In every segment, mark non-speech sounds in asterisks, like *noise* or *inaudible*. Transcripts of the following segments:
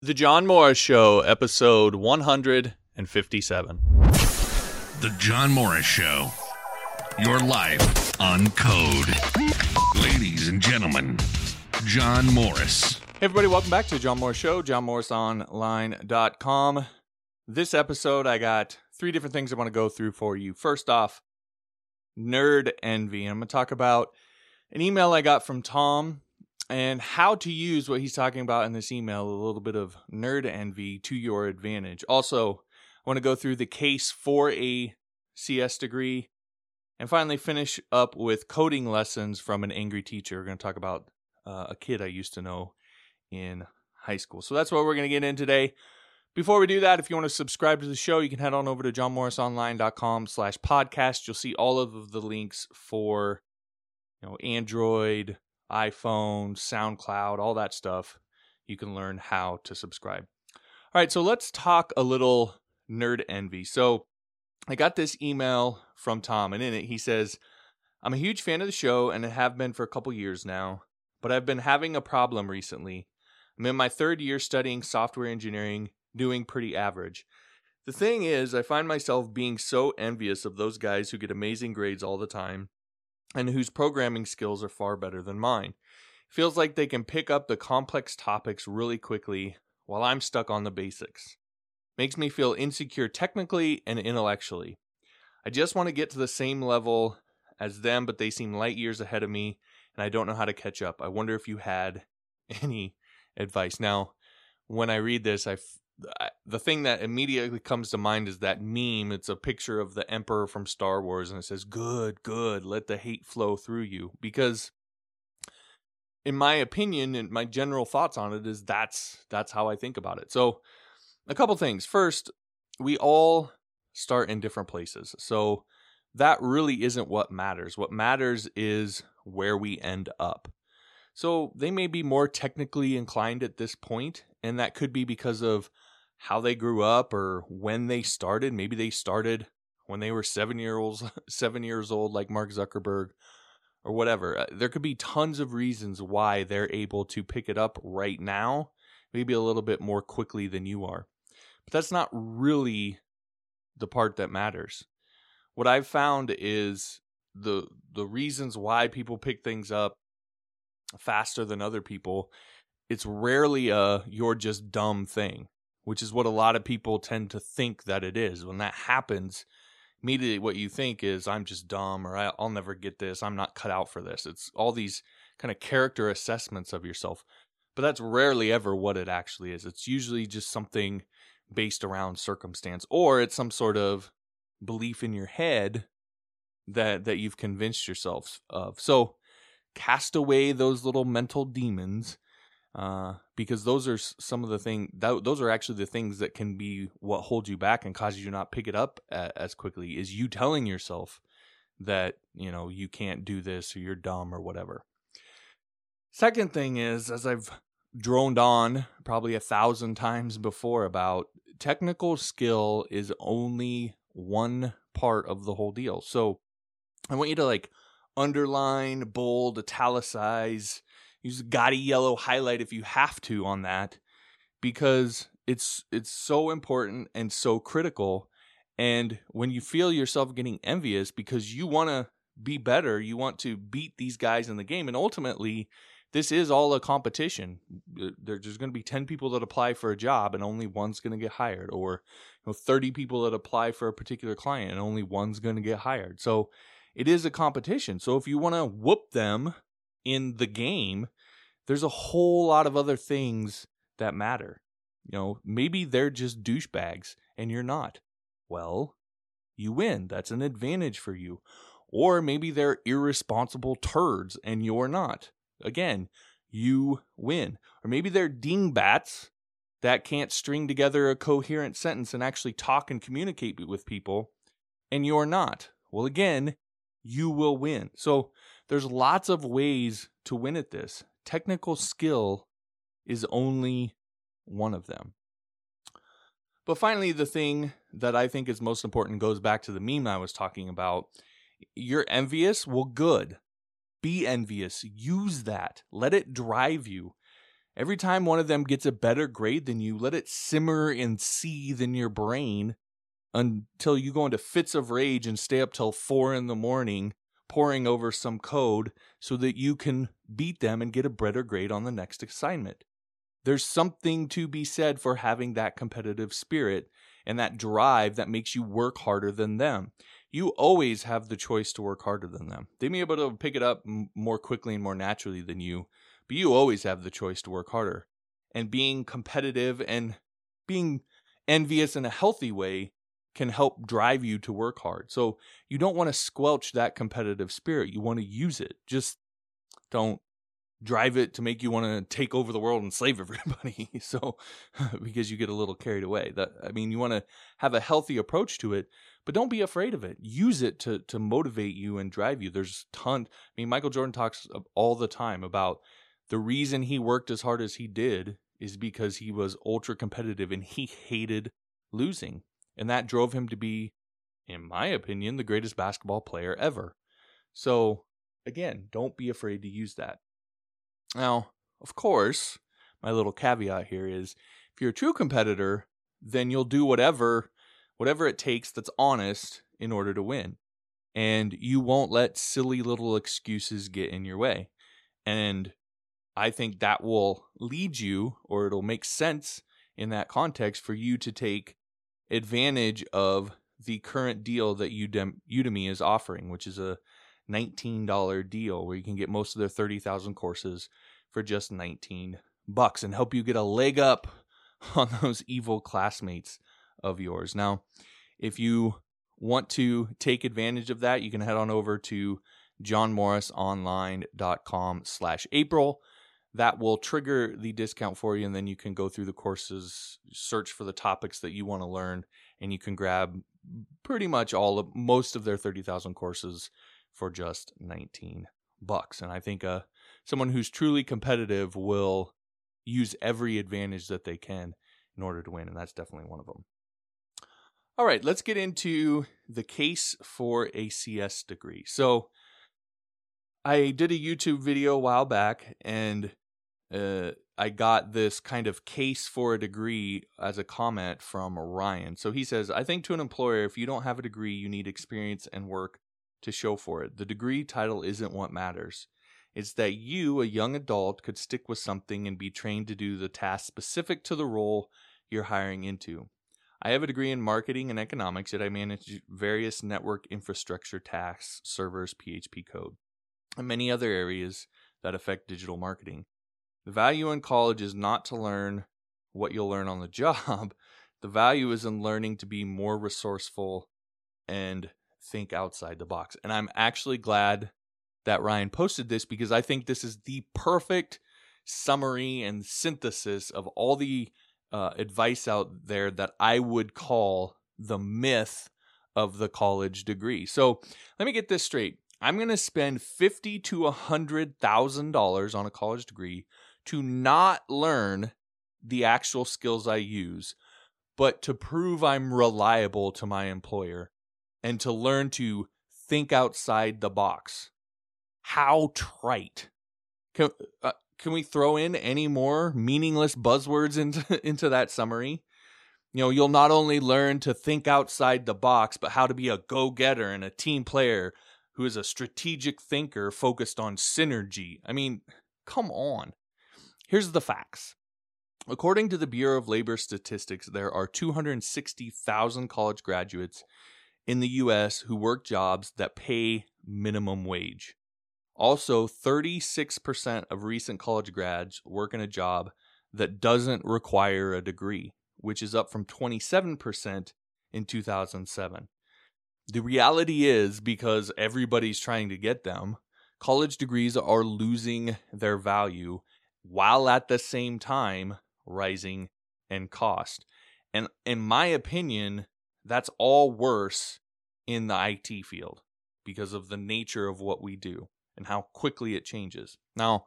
The John Morris Show, episode 157. The John Morris Show. Your life on code. Ladies and gentlemen, John Morris. Hey, everybody, welcome back to the John Morris Show, johnmorrisonline.com. This episode, I got three different things I want to go through for you. First off, nerd envy. I'm going to talk about an email I got from Tom and how to use what he's talking about in this email a little bit of nerd envy to your advantage. Also, I want to go through the case for a CS degree and finally finish up with coding lessons from an angry teacher. We're going to talk about uh, a kid I used to know in high school. So that's what we're going to get in today. Before we do that, if you want to subscribe to the show, you can head on over to johnmorrisonline.com slash podcast. You'll see all of the links for you know Android, iPhone, SoundCloud, all that stuff. You can learn how to subscribe. All right, so let's talk a little nerd envy. So I got this email from Tom, and in it he says, I'm a huge fan of the show and have been for a couple years now, but I've been having a problem recently. I'm in my third year studying software engineering, doing pretty average. The thing is, I find myself being so envious of those guys who get amazing grades all the time and whose programming skills are far better than mine. Feels like they can pick up the complex topics really quickly while I'm stuck on the basics. Makes me feel insecure technically and intellectually. I just want to get to the same level as them, but they seem light years ahead of me, and I don't know how to catch up. I wonder if you had *laughs* any advice. Now, when I read this, I the thing that immediately comes to mind is that meme. It's a picture of the Emperor from Star Wars, and it says, "Good, good, let the hate flow through you." Because, in my opinion, and my general thoughts on it is that's that's how I think about it. So, a couple things. First, we all start in different places, so that really isn't what matters. What matters is where we end up. So they may be more technically inclined at this point, and that could be because of how they grew up or when they started. Maybe they started when they were seven year olds, *laughs* seven years old, like Mark Zuckerberg, or whatever. Uh, there could be tons of reasons why they're able to pick it up right now, maybe a little bit more quickly than you are. But that's not really the part that matters. What I've found is the the reasons why people pick things up faster than other people. It's rarely a you're just dumb thing which is what a lot of people tend to think that it is. When that happens, immediately what you think is, I'm just dumb or I'll never get this. I'm not cut out for this. It's all these kind of character assessments of yourself. But that's rarely ever what it actually is. It's usually just something based around circumstance or it's some sort of belief in your head that that you've convinced yourself of. So cast away those little mental demons uh, because those are some of the things that those are actually the things that can be what holds you back and causes you not pick it up as quickly is you telling yourself that you know you can't do this or you're dumb or whatever. Second thing is as i've droned on probably a thousand times before about technical skill is only one part of the whole deal. So i want you to like underline bold italicize use gaudy yellow highlight if you have to on that because it's it's so important and so critical. And when you feel yourself getting envious because you want to be better you want to beat these guys in the game and ultimately this is all a competition. There's going to be 10 people that apply for a job and only one's going to get hired or you know 30 people that apply for a particular client and only one's going to get hired. So it is a competition. So if you want to whoop them in the game, there's a whole lot of other things that matter. You know, maybe they're just douchebags and you're not. Well, you win. That's an advantage for you. Or maybe they're irresponsible turds and you're not. Again, you win. Or maybe they're dingbats that can't string together a coherent sentence and actually talk and communicate with people and you're not. Well, again, you will win. So there's lots of ways to win at this. Technical skill is only one of them. But finally, the thing that I think is most important goes back to the meme I was talking about. You're envious? Well, good. Be envious. Use that. Let it drive you. Every time one of them gets a better grade than you, let it simmer and seethe in your brain until you go into fits of rage and stay up till four in the morning poring over some code so that you can beat them and get a better grade on the next assignment. There's something to be said for having that competitive spirit and that drive that makes you work harder than them. You always have the choice to work harder than them. They may be able to pick it up more quickly and more naturally than you, but you always have the choice to work harder. And being competitive and being envious in a healthy way can help drive you to work hard. So you don't want to squelch that competitive spirit. You want to use it. Just don't drive it to make you want to take over the world and slave *laughs* everybody. so *laughs* because you get a little carried away. That I mean, you want to have a healthy approach to it, but don't be afraid of it. Use it to to motivate you and drive you. There's ton. I mean, Michael Jordan talks all the time about the reason he worked as hard as he did is because he was ultra competitive and he hated losing. And that drove him to be, in my opinion, the greatest basketball player ever. So, again, don't be afraid to use that. Now, of course, my little caveat here is if you're a true competitor, then you'll do whatever whatever it takes that's honest in order to win. And you won't let silly little excuses get in your way. And I think that will lead you or it'll make sense in that context for you to take advantage of the current deal that Udemy is offering, which is a $19 deal where you can get most of their 30,000 courses for just 19 bucks and help you get a leg up *laughs* on those evil classmates of yours. Now, if you want to take advantage of that, you can head on over to johnmorrisonline.com slash April that will trigger the discount for you and then you can go through the courses search for the topics that you want to learn and you can grab pretty much all of most of their 30,000 courses for just 19 bucks and i think uh someone who's truly competitive will use every advantage that they can in order to win and that's definitely one of them. All right let's get into the case for a cs degree. So I did a YouTube video a while back and uh, I got this kind of case for a degree as a comment from Ryan. So he says, I think to an employer, if you don't have a degree, you need experience and work to show for it. The degree title isn't what matters. It's that you, a young adult, could stick with something and be trained to do the task specific to the role you're hiring into. I have a degree in marketing and economics, yet I manage various network infrastructure tasks, servers, PHP code and many other areas that affect digital marketing. The value in college is not to learn what you'll learn on the *laughs* job. The value is in learning to be more resourceful and think outside the box. And I'm actually glad that Ryan posted this because I think this is the perfect summary and synthesis of all the uh, advice out there that I would call the myth of the college degree. So let me get this straight. I'm going to spend fifty to a hundred thousand dollars on a college degree to not learn the actual skills I use, but to prove I'm reliable to my employer and to learn to think outside the box. How trite! Can uh, can we throw in any more meaningless buzzwords into *laughs* into that summary? You know, you'll not only learn to think outside the box, but how to be a go-getter and a team player who is a strategic thinker focused on synergy. I mean, come on. Here's the facts. According to the Bureau of Labor Statistics, there are 260,000 college graduates in the US who work jobs that pay minimum wage. Also, 36% of recent college grads work in a job that doesn't require a degree, which is up from 27% in 2007. The reality is because everybody's trying to get them, college degrees are losing their value while at the same time rising in cost. And in my opinion, that's all worse in the IT field because of the nature of what we do and how quickly it changes. Now,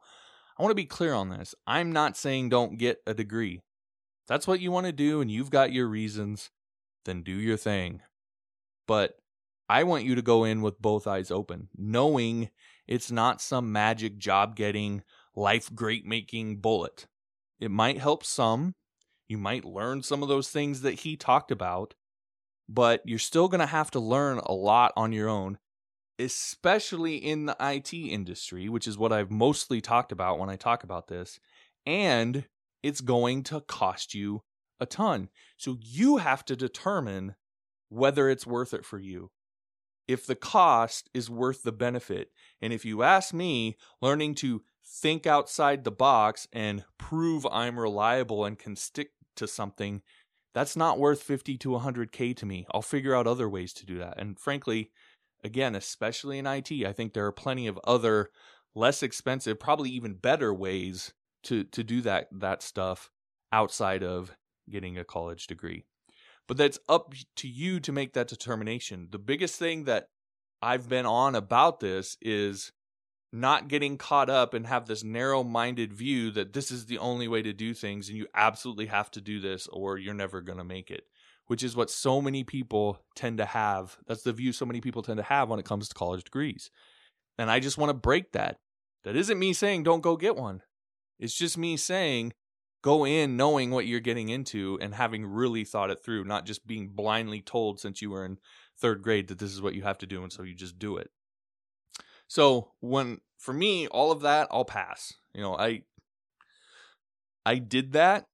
I want to be clear on this. I'm not saying don't get a degree. that's what you want to do and you've got your reasons, then do your thing. But I want you to go in with both eyes open, knowing it's not some magic job getting, life great making bullet. It might help some. You might learn some of those things that he talked about, but you're still going to have to learn a lot on your own, especially in the IT industry, which is what I've mostly talked about when I talk about this. And it's going to cost you a ton. So you have to determine whether it's worth it for you. If the cost is worth the benefit. And if you ask me, learning to think outside the box and prove I'm reliable and can stick to something, that's not worth 50 to 100K to me. I'll figure out other ways to do that. And frankly, again, especially in IT, I think there are plenty of other less expensive, probably even better ways to, to do that, that stuff outside of getting a college degree. But that's up to you to make that determination. The biggest thing that I've been on about this is not getting caught up and have this narrow minded view that this is the only way to do things and you absolutely have to do this or you're never going to make it, which is what so many people tend to have. That's the view so many people tend to have when it comes to college degrees. And I just want to break that. That isn't me saying don't go get one. It's just me saying go in knowing what you're getting into and having really thought it through, not just being blindly told since you were in third grade that this is what you have to do and so you just do it. So when for me, all of that I'll pass. You know, I I did that.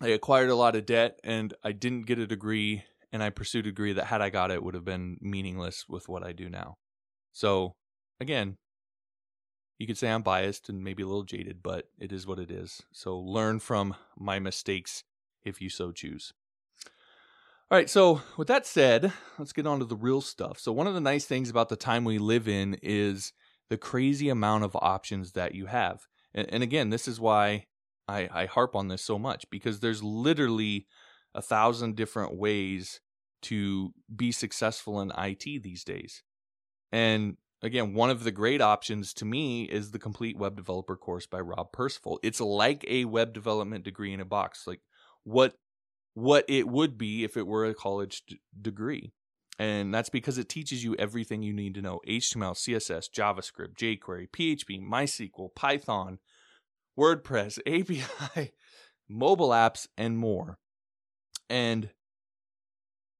I acquired a lot of debt and I didn't get a degree and I pursued a degree that had I got it would have been meaningless with what I do now. So again, you could say I'm biased and maybe a little jaded, but it is what it is. So learn from my mistakes if you so choose. All right, so with that said, let's get on to the real stuff. So, one of the nice things about the time we live in is the crazy amount of options that you have. And, and again, this is why I, I harp on this so much because there's literally a thousand different ways to be successful in IT these days. And again, one of the great options to me is the complete web developer course by Rob Percival. It's like a web development degree in a box. Like what what it would be if it were a college d- degree. And that's because it teaches you everything you need to know HTML, CSS, JavaScript, jQuery, PHP, MySQL, Python, WordPress, *laughs* API, mobile apps, and more. And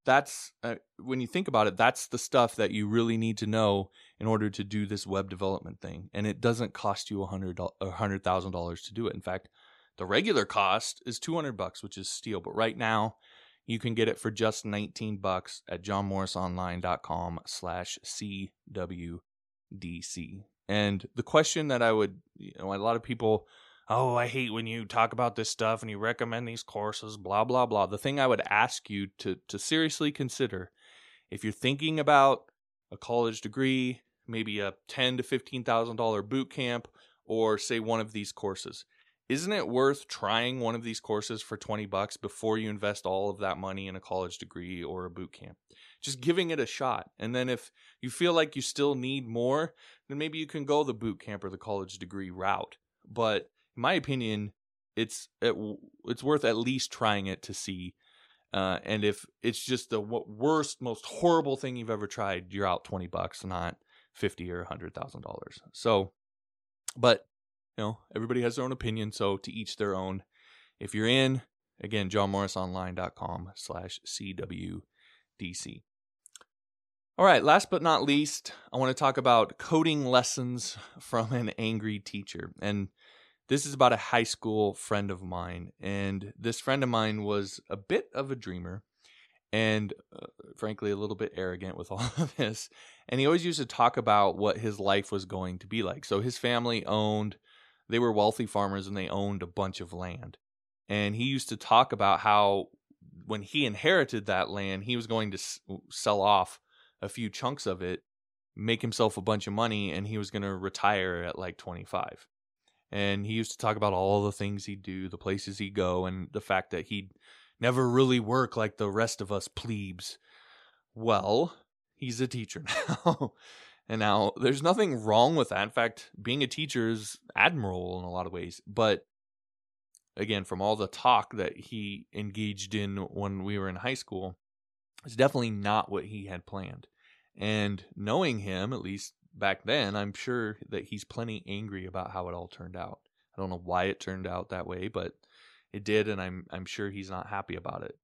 that's uh, when you think about it, that's the stuff that you really need to know in order to do this web development thing. And it doesn't cost you a hundred a hundred thousand dollars to do it. In fact, the regular cost is 200 bucks, which is steal, but right now you can get it for just 19 bucks at johnmorrisonline.com slash CWDC. And the question that I would, you know, a lot of people, oh, I hate when you talk about this stuff and you recommend these courses, blah, blah, blah. The thing I would ask you to, to seriously consider if you're thinking about a college degree, maybe a ten to fifteen thousand dollar boot camp, or say one of these courses isn't it worth trying one of these courses for 20 bucks before you invest all of that money in a college degree or a boot camp? Just giving it a shot. And then if you feel like you still need more then maybe you can go the boot camp or the college degree route. But in my opinion it's it, it's worth at least trying it to see uh, and if it's just the worst most horrible thing you've ever tried you're out 20 bucks not 50 or a 100 thousand dollars so but you know, everybody has their own opinion, so to each their own. If you're in, again, johnmorrisonline.com slash CWDC. All right, last but not least, I want to talk about coding lessons from an angry teacher. And this is about a high school friend of mine. And this friend of mine was a bit of a dreamer and uh, frankly a little bit arrogant with *laughs* all of this. And he always used to talk about what his life was going to be like. So his family owned they were wealthy farmers and they owned a bunch of land. And he used to talk about how when he inherited that land, he was going to s- sell off a few chunks of it, make himself a bunch of money, and he was going to retire at like 25. And he used to talk about all the things he'd do, the places he'd go, and the fact that he'd never really work like the rest of us plebes. Well, he's a teacher *laughs* now. And now there's nothing wrong with that. In fact, being a teacher is admirable in a lot of ways. But again, from all the talk that he engaged in when we were in high school, it's definitely not what he had planned. And knowing him, at least back then, I'm sure that he's plenty angry about how it all turned out. I don't know why it turned out that way, but it did, and I'm I'm sure he's not happy about it.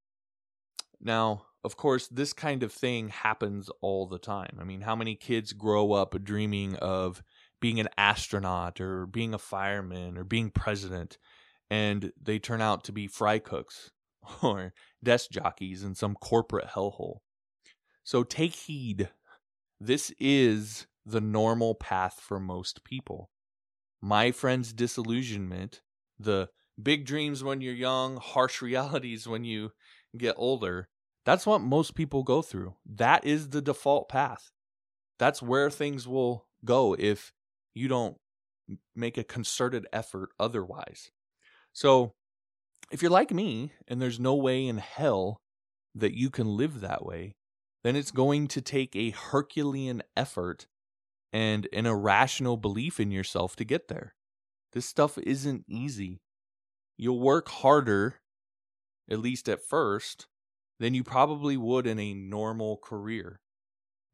Now, of course, this kind of thing happens all the time. I mean, how many kids grow up dreaming of being an astronaut or being a fireman or being president, and they turn out to be fry cooks *laughs* or desk jockeys in some corporate hellhole? So take heed. This is the normal path for most people. My friend's disillusionment, the big dreams when you're young, harsh *laughs* realities when you get older, that's what most people go through. That is the default path. That's where things will go if you don't make a concerted effort otherwise. So, if you're like me and there's no way in hell that you can live that way, then it's going to take a Herculean effort and an irrational belief in yourself to get there. This stuff isn't easy. You'll work harder, at least at first, than you probably would in a normal career.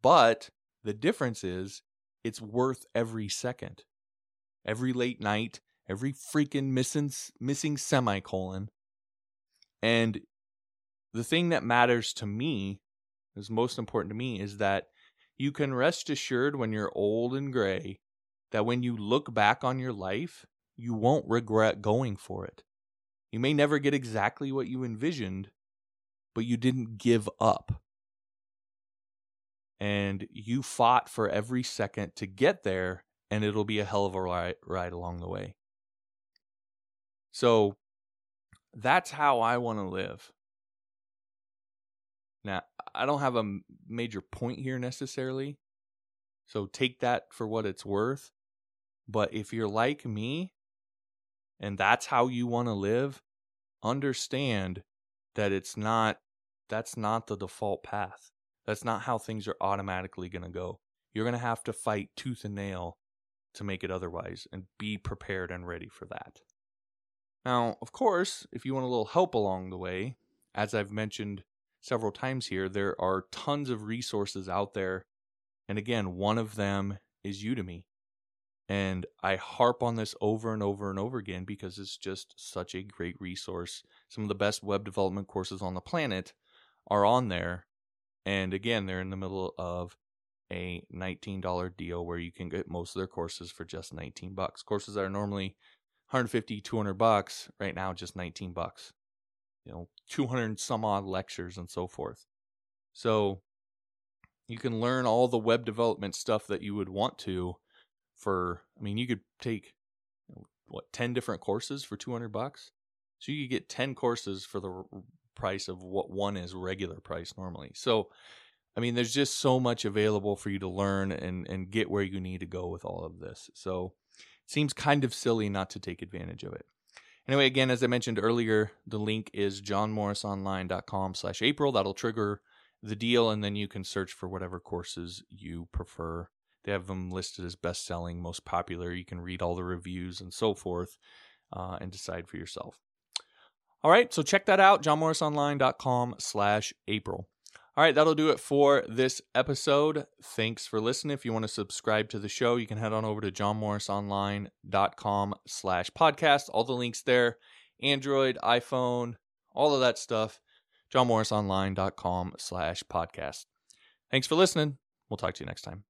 But the difference is it's worth every second. Every late night, every freaking missing missing semicolon. And the thing that matters to me, is most important to me, is that you can rest assured when you're old and gray that when you look back on your life, you won't regret going for it. You may never get exactly what you envisioned, but you didn't give up. And you fought for every second to get there, and it'll be a hell of a ride, ride along the way. So that's how I want to live. Now, I don't have a major point here necessarily. So take that for what it's worth. But if you're like me and that's how you want to live, understand that it's not that's not the default path. That's not how things are automatically going to go. You're going to have to fight tooth and nail to make it otherwise and be prepared and ready for that. Now, of course, if you want a little help along the way, as I've mentioned several times here, there are tons of resources out there. And again, one of them is Udemy. And I harp on this over and over and over again because it's just such a great resource. Some of the best web development courses on the planet are on there. And again, they're in the middle of a $19 deal where you can get most of their courses for just 19 bucks. Courses that are normally 150, 200 bucks, right now just 19 bucks you know 200 some odd lectures and so forth. So you can learn all the web development stuff that you would want to for i mean you could take what 10 different courses for 200 bucks? So you could get 10 courses for the price of what one is regular price normally. So i mean there's just so much available for you to learn and and get where you need to go with all of this. So it seems kind of silly not to take advantage of it Anyway, again, as I mentioned earlier, the link is johnmorrisonline.com slash April. That'll trigger the deal, and then you can search for whatever courses you prefer. They have them listed as best selling, most popular. You can read all the reviews and so forth uh, and decide for yourself. All right, so check that out, johnmorrisonline.com slash April. All right, that'll do it for this episode. Thanks for listening. If you want to subscribe to the show, you can head on over to johnmorrisonline.com slash podcast. All the links there, Android, iPhone, all of that stuff, johnmorrisonline.com slash podcast. Thanks for listening. We'll talk to you next time.